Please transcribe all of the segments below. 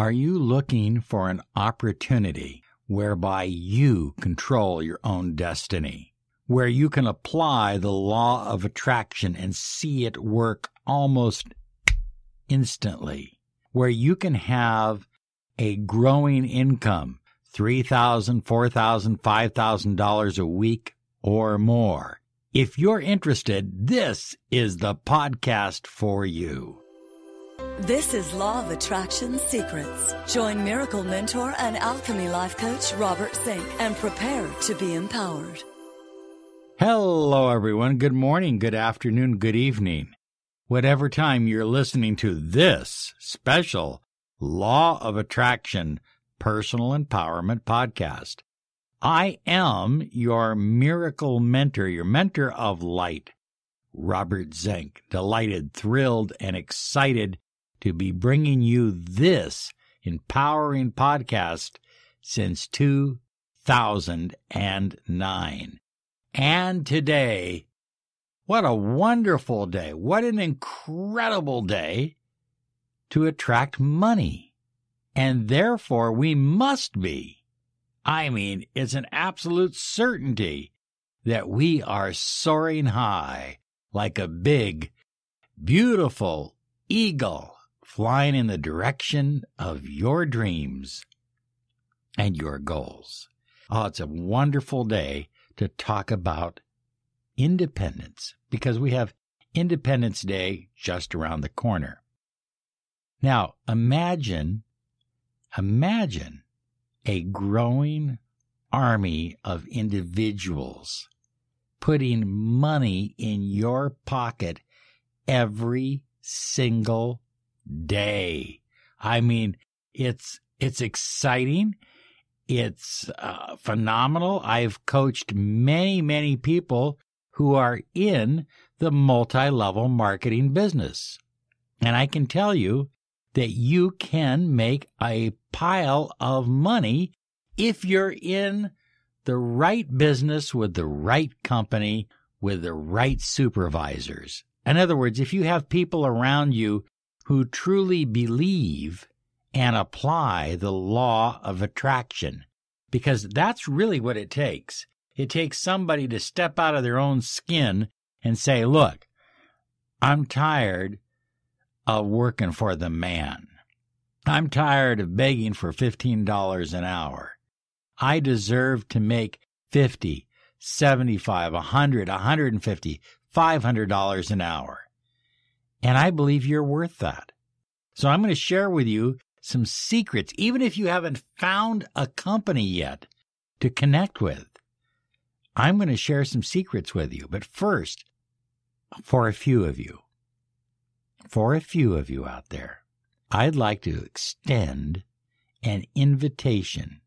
Are you looking for an opportunity whereby you control your own destiny? Where you can apply the law of attraction and see it work almost instantly? Where you can have a growing income, $3,000, $4,000, $5,000 a week or more. If you're interested, this is the podcast for you. This is Law of Attraction Secrets. Join Miracle Mentor and Alchemy Life Coach Robert Zink and prepare to be empowered. Hello, everyone. Good morning, good afternoon, good evening. Whatever time you're listening to this special Law of Attraction Personal Empowerment Podcast. I am your miracle mentor, your mentor of light, Robert Zink. Delighted, thrilled, and excited to be bringing you this empowering podcast since 2009. And today, what a wonderful day. What an incredible day to attract money. And therefore, we must be. I mean, it's an absolute certainty that we are soaring high like a big, beautiful eagle flying in the direction of your dreams and your goals. Oh, it's a wonderful day to talk about independence because we have Independence Day just around the corner. Now, imagine, imagine a growing army of individuals putting money in your pocket every single day. I mean, it's it's exciting. It's uh, phenomenal. I've coached many, many people who are in the multi-level marketing business. And I can tell you that you can make a pile of money if you're in the right business with the right company with the right supervisors. In other words, if you have people around you who truly believe and apply the law of attraction, because that's really what it takes. It takes somebody to step out of their own skin and say, look, I'm tired of working for the man. I'm tired of begging for $15 an hour. I deserve to make 50, 75, 100, 150, $500 an hour. And I believe you're worth that. So I'm going to share with you some secrets, even if you haven't found a company yet to connect with. I'm going to share some secrets with you. But first, for a few of you, for a few of you out there, I'd like to extend an invitation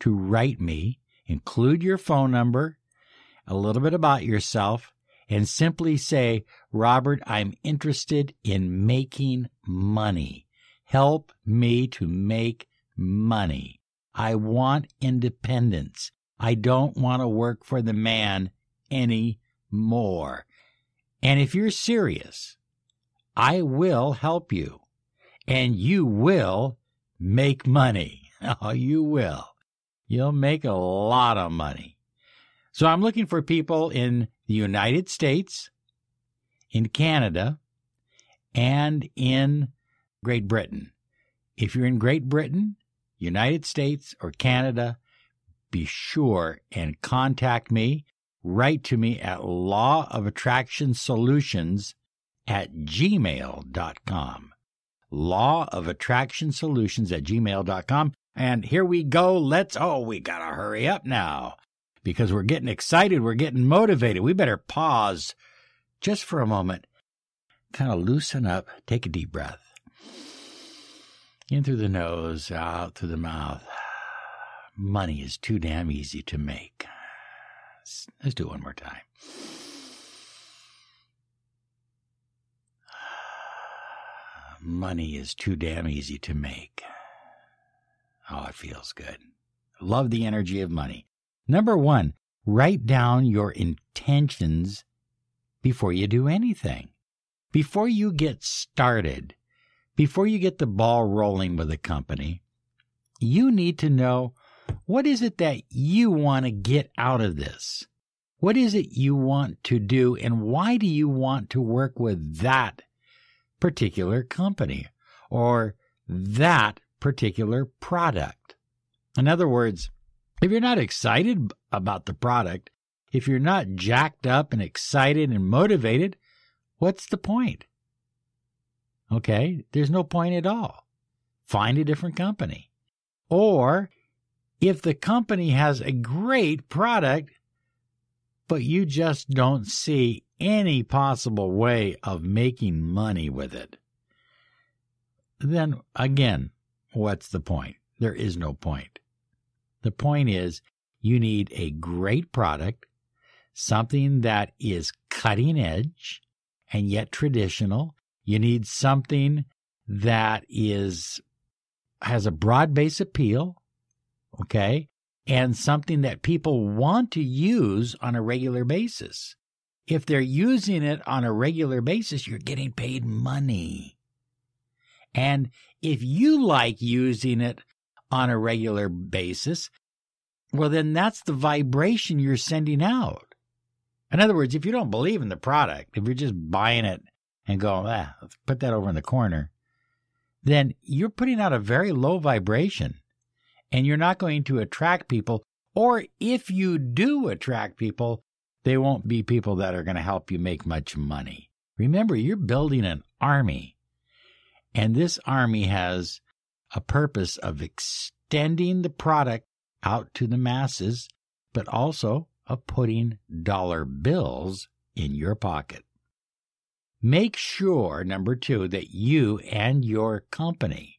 to write me, include your phone number, a little bit about yourself, and simply say, Robert, I'm interested in making money. Help me to make money. I want independence. I don't want to work for the man anymore. And if you're serious, I will help you and you will make money. Oh, you will. You'll make a lot of money. So I'm looking for people in the United States, in Canada, and in Great Britain. If you're in Great Britain, United States, or Canada, be sure and contact me. Write to me at Law of Attraction Solutions at gmail.com. Law of Attraction Solutions at gmail.com. And here we go. Let's, oh, we got to hurry up now because we're getting excited. We're getting motivated. We better pause just for a moment, kind of loosen up, take a deep breath. In through the nose, out through the mouth. Money is too damn easy to make. Let's do it one more time. money is too damn easy to make. Oh, it feels good. Love the energy of money. Number one, write down your intentions before you do anything. Before you get started, before you get the ball rolling with a company, you need to know what is it that you want to get out of this? What is it you want to do, and why do you want to work with that particular company or that particular product? In other words, if you're not excited about the product, if you're not jacked up and excited and motivated, what's the point? Okay, there's no point at all. Find a different company. Or if the company has a great product, but you just don't see any possible way of making money with it, then again, what's the point? There is no point. The point is, you need a great product, something that is cutting edge and yet traditional. You need something that is has a broad base appeal, okay, and something that people want to use on a regular basis. If they're using it on a regular basis, you're getting paid money. And if you like using it on a regular basis, well, then that's the vibration you're sending out. In other words, if you don't believe in the product, if you're just buying it and going, ah, put that over in the corner, then you're putting out a very low vibration and you're not going to attract people. Or if you do attract people, they won't be people that are going to help you make much money. Remember, you're building an army, and this army has a purpose of extending the product out to the masses, but also of putting dollar bills in your pocket. Make sure, number two, that you and your company,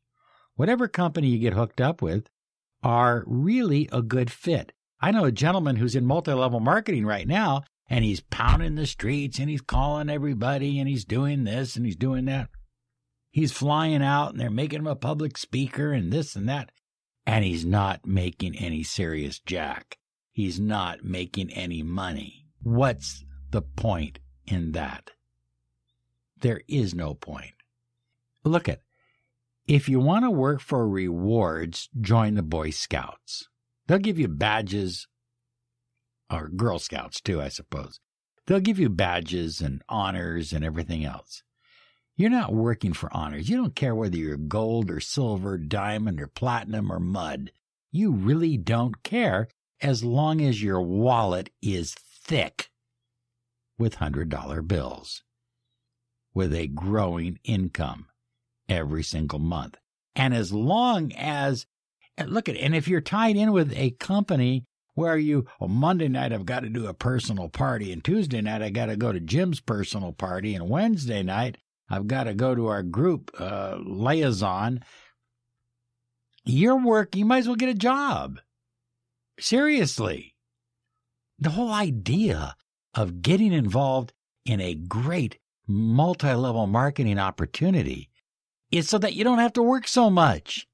whatever company you get hooked up with, are really a good fit. I know a gentleman who's in multi level marketing right now, and he's pounding the streets and he's calling everybody and he's doing this and he's doing that. He's flying out and they're making him a public speaker and this and that. And he's not making any serious jack. He's not making any money. What's the point in that? There is no point. Look at if you want to work for rewards, join the Boy Scouts. They'll give you badges, or Girl Scouts too, I suppose. They'll give you badges and honors and everything else. You're not working for honors. You don't care whether you're gold or silver, diamond or platinum or mud. You really don't care as long as your wallet is thick with $100 bills with a growing income every single month. And as long as, look at, and if you're tied in with a company where you, oh, Monday night I've got to do a personal party, and Tuesday night I got to go to Jim's personal party, and Wednesday night I've got to go to our group uh, liaison. Your work, you might as well get a job. Seriously. The whole idea of getting involved in a great multi level marketing opportunity is so that you don't have to work so much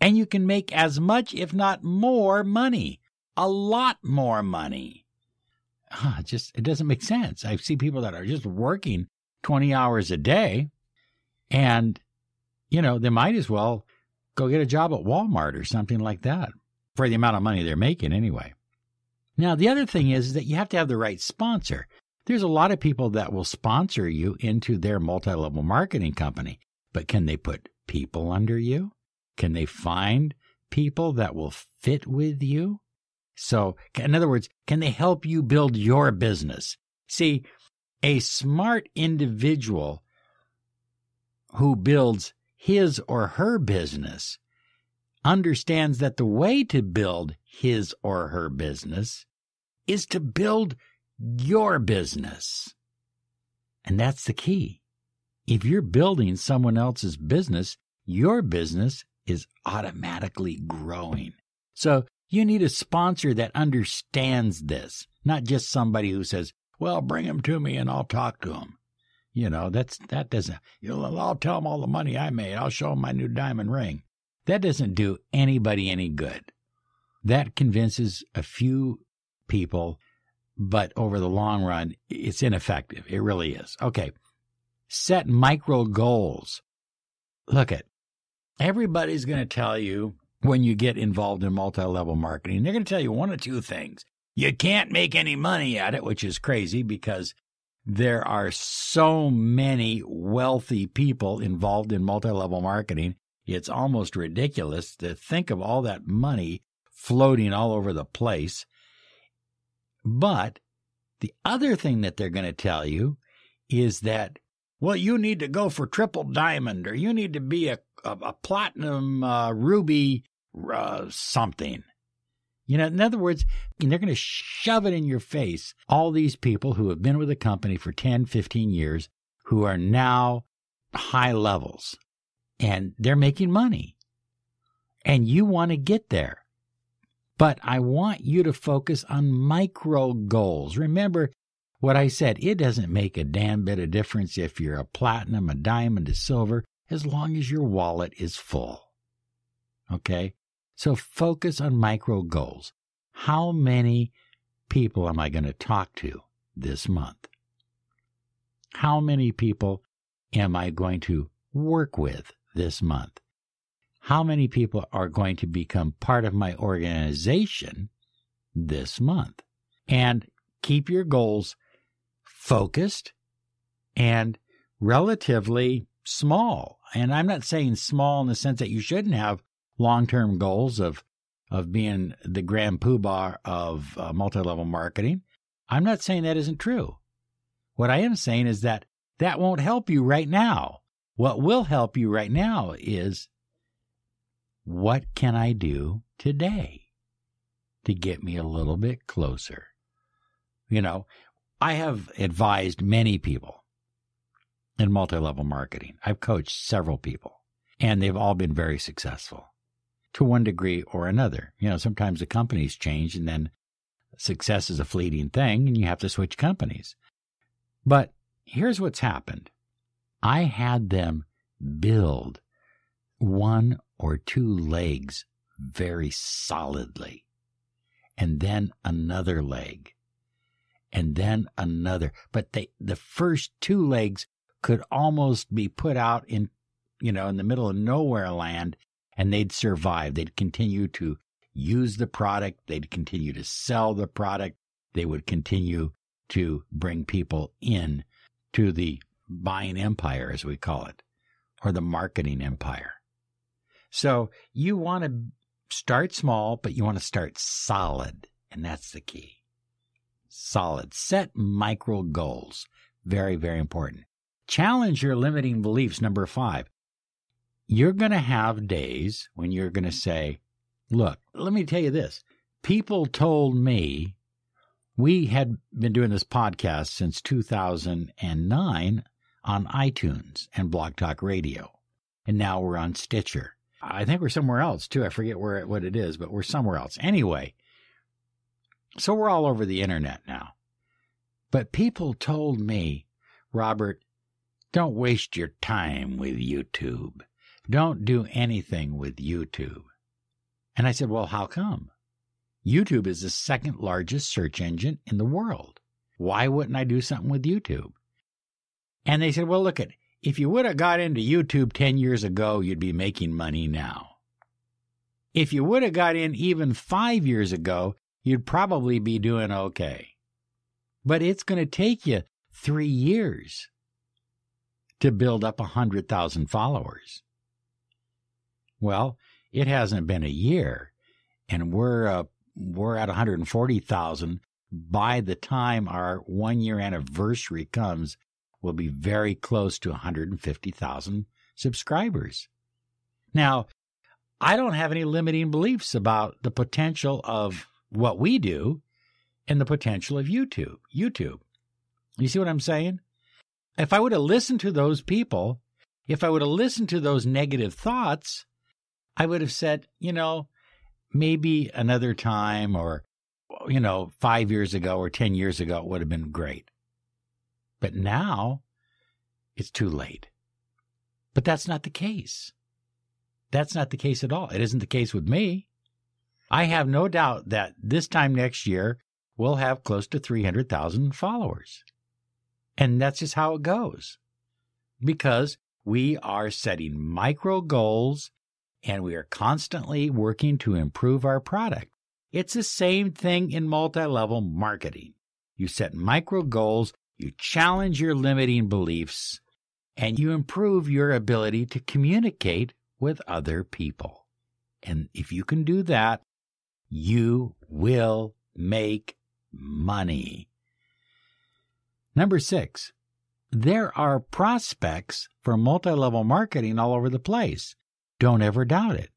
and you can make as much, if not more, money. A lot more money. Huh, just, it doesn't make sense. I see people that are just working 20 hours a day. And, you know, they might as well go get a job at Walmart or something like that for the amount of money they're making anyway. Now, the other thing is that you have to have the right sponsor. There's a lot of people that will sponsor you into their multi level marketing company, but can they put people under you? Can they find people that will fit with you? So, in other words, can they help you build your business? See, a smart individual who builds his or her business understands that the way to build his or her business is to build your business. And that's the key. If you're building someone else's business, your business is automatically growing. So you need a sponsor that understands this, not just somebody who says, well, bring him to me and I'll talk to him. You know, that's that doesn't. You I'll tell him all the money I made. I'll show him my new diamond ring. That doesn't do anybody any good. That convinces a few people, but over the long run, it's ineffective. It really is. Okay. Set micro goals. look at everybody's going to tell you when you get involved in multi-level marketing, they're going to tell you one or two things. You can't make any money at it, which is crazy because there are so many wealthy people involved in multi-level marketing. It's almost ridiculous to think of all that money floating all over the place. But the other thing that they're going to tell you is that, well, you need to go for triple diamond or you need to be a, a, a platinum uh, ruby uh, something. You know, in other words, they're going to shove it in your face. All these people who have been with a company for 10, 15 years who are now high levels and they're making money. And you want to get there. But I want you to focus on micro goals. Remember what I said, it doesn't make a damn bit of difference if you're a platinum, a diamond, a silver, as long as your wallet is full. Okay? So focus on micro goals. How many people am I going to talk to this month? How many people am I going to work with this month? how many people are going to become part of my organization this month. And keep your goals focused and relatively small. And I'm not saying small in the sense that you shouldn't have long term goals of, of being the grand poobah of uh, multi level marketing. I'm not saying that isn't true. What I am saying is that that won't help you right now. What will help you right now is what can I do today to get me a little bit closer? You know, I have advised many people in multi level marketing. I've coached several people, and they've all been very successful to one degree or another. You know, sometimes the companies change, and then success is a fleeting thing, and you have to switch companies. But here's what's happened I had them build one or two legs very solidly, and then another leg, and then another. But they, the first two legs could almost be put out in, you know, in the middle of nowhere land, and they'd survive. They'd continue to use the product. They'd continue to sell the product. They would continue to bring people in to the buying empire, as we call it, or the marketing empire. So you want to start small, but you want to start solid. And that's the key. Solid. Set micro goals. Very, very important. Challenge your limiting beliefs. Number five. You're going to have days when you're going to say, look, let me tell you this. People told me we had been doing this podcast since 2009 on iTunes and Blog Talk Radio. And now we're on Stitcher. I think we're somewhere else too. I forget where what it is, but we're somewhere else. Anyway, so we're all over the internet now. But people told me, Robert, don't waste your time with YouTube. Don't do anything with YouTube. And I said, well, how come? YouTube is the second largest search engine in the world. Why wouldn't I do something with YouTube? And they said, well, look at if you would have got into YouTube 10 years ago, you'd be making money now. If you would have got in even five years ago, you'd probably be doing okay. But it's going to take you three years to build up a 100,000 followers. Well, it hasn't been a year, and we're, uh, we're at 140,000 by the time our one year anniversary comes we'll be very close to 150,000 subscribers. Now, I don't have any limiting beliefs about the potential of what we do and the potential of YouTube. YouTube. You see what I'm saying? If I would have listened to those people, if I would have listened to those negative thoughts, I would have said, you know, maybe another time or, you know, five years ago or 10 years ago, it would have been great. But now it's too late. But that's not the case. That's not the case at all. It isn't the case with me. I have no doubt that this time next year, we'll have close to 300,000 followers. And that's just how it goes. Because We are setting micro goals and we are constantly working to improve our product. It's the same thing in multi level marketing. You set micro goals, you challenge your limiting beliefs, and you improve your ability to communicate with other people. And if you can do that, you will make money. Number six, there are prospects for multi level marketing all over the place. Don't ever doubt it.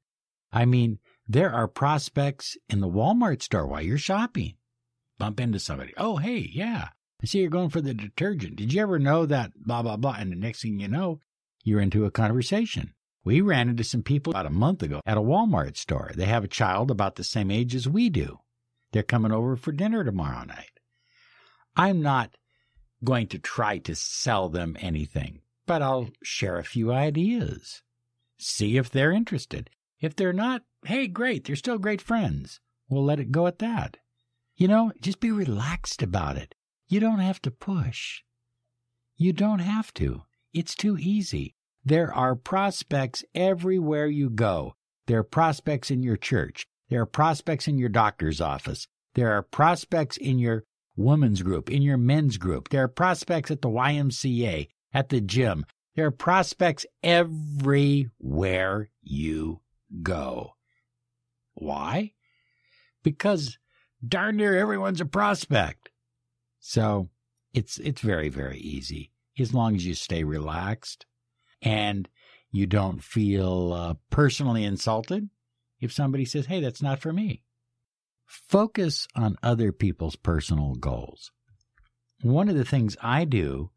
I mean, there are prospects in the Walmart store while you're shopping. Bump into somebody. Oh, hey, yeah. I see you're going for the detergent. Did you ever know that blah, blah, blah? And the next thing you know, you're into a conversation. We ran into some people about a month ago at a Walmart store. They have a child about the same age as we do. They're coming over for dinner tomorrow night. I'm not going to try to sell them anything, but I'll share a few ideas. See if they're interested. If they're not, hey, great, they're still great friends. We'll let it go at that. You know, just be relaxed about it. You don't have to push. You don't have to. It's too easy. There are prospects everywhere you go. There are prospects in your church. There are prospects in your doctor's office. There are prospects in your women's group, in your men's group. There are prospects at the YMCA, at the gym. There are prospects everywhere you go. Why? Because darn near everyone's a prospect. So it's it's very very easy as long as you stay relaxed and you don't feel uh, personally insulted if somebody says, "Hey, that's not for me." Focus on other people's personal goals. One of the things I do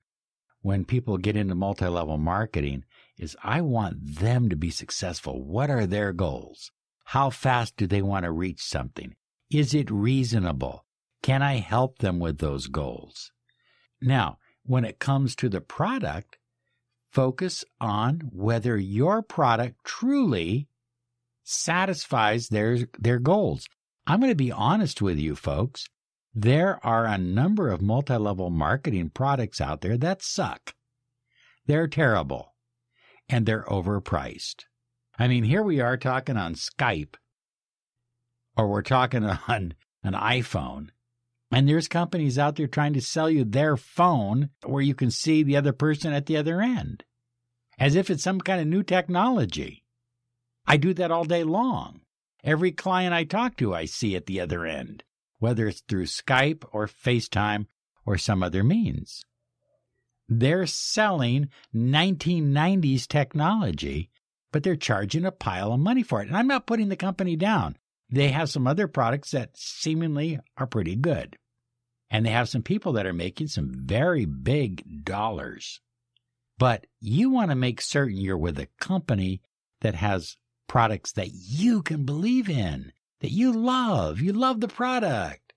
when people get into multi-level marketing is I want them to be successful. What are their goals? How fast do they want to reach something? Is it reasonable? Can I help them with those goals? Now, when it comes to the product, focus on whether your product truly satisfies their, their goals. I'm going to be honest with you, folks. There are a number of multi level marketing products out there that suck. They're terrible and they're overpriced. I mean, here we are talking on Skype or we're talking on an iPhone. And there's companies out there trying to sell you their phone where you can see the other person at the other end, as if it's some kind of new technology. I do that all day long. Every client I talk to, I see at the other end, whether it's through Skype or FaceTime or some other means. They're selling 1990s technology, but they're charging a pile of money for it. And I'm not putting the company down. They have some other products that seemingly are pretty good. And they have some people that are making some very big dollars. But you want to make certain you're with a company that has products that you can believe in, that you love. You love the product.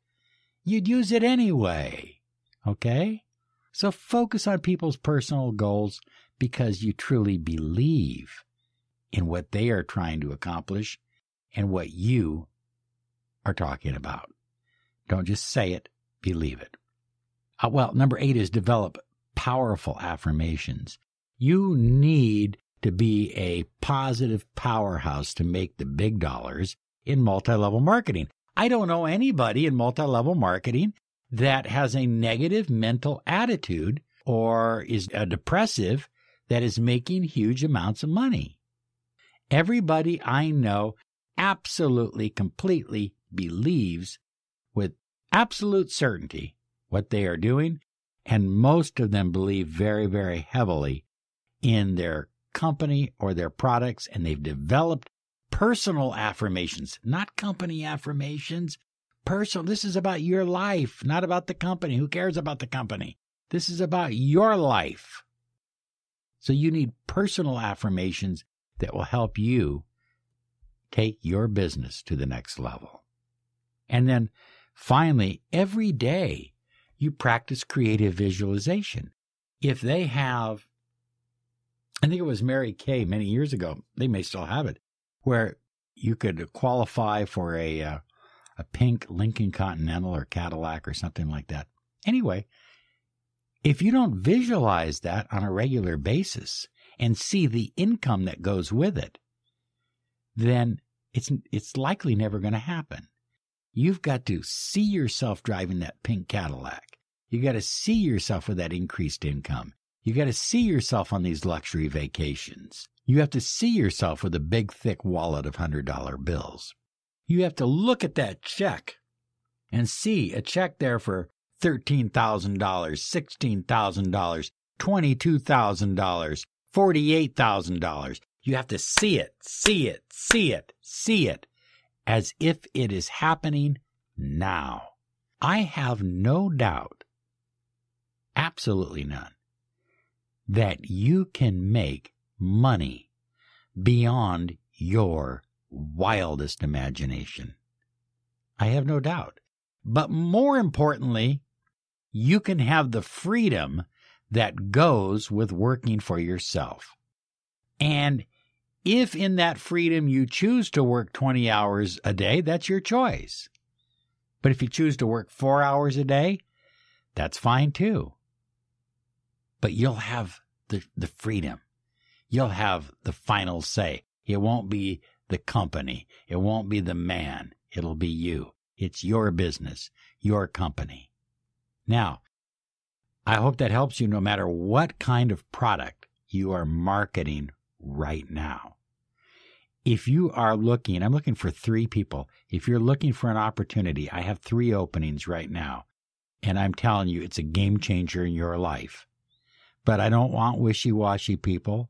You'd use it anyway. Okay? So focus on people's personal goals because you truly believe in what they are trying to accomplish and what you are talking about. Don't just say it, believe it. Uh, well, number eight is develop powerful affirmations. You need to be a positive powerhouse to make the big dollars in multi level marketing. I don't know anybody in multi level marketing that has a negative mental attitude or is a depressive that is making huge amounts of money. Everybody I know absolutely, completely believes with absolute certainty what they are doing, and most of them believe very, very heavily in their company or their products, and they've developed personal affirmations, not company affirmations, personal. This is about your life, not about the company. Who cares about the company? This is about your life. So you need personal affirmations that will help you take your business to the next level. And then finally, every day you practice creative visualization. If they have, I think it was Mary Kay many years ago, they may still have it, where you could qualify for a, uh, a pink Lincoln Continental or Cadillac or something like that. Anyway, if you don't visualize that on a regular basis and see the income that goes with it, then it's it's likely never going to happen. You've got to see yourself driving that pink Cadillac. You got to see yourself with that increased income. You got to see yourself on these luxury vacations. You have to see yourself with a big, thick wallet of $100 bills. You have to look at that check and see a check there for $13,000, $16,000, $22,000, $48,000. You have to see it, see it, see it, see it as if it is happening now. I have no doubt, absolutely none, that you can make money beyond your wildest imagination. I have no doubt. But more importantly, you can have the freedom that goes with working for yourself. And if in that freedom you choose to work 20 hours a day, that's your choice. But if you choose to work four hours a day, that's fine too. But you'll have the, the freedom. You'll have the final say. It won't be the company. It won't be the man. It'll be you. It's your business, your company. Now, I hope that helps you no matter what kind of product you are marketing right now. If you are looking, I'm looking for three people. If you're looking for an opportunity, I have three openings right now. And I'm telling you, it's a game changer in your life. But I don't want wishy washy people.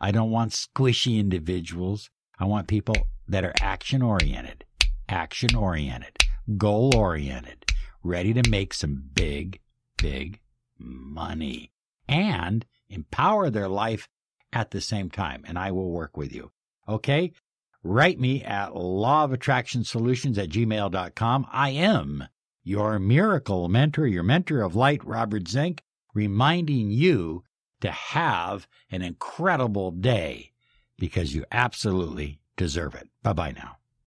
I don't want squishy individuals. I want people that are action oriented, action oriented, goal oriented, ready to make some big, big money and empower their life at the same time. And I will work with you. Okay. Write me at law solutions at gmail.com. I am your miracle mentor, your mentor of light, Robert Zink, reminding you to have an incredible day because you absolutely deserve it. Bye bye now.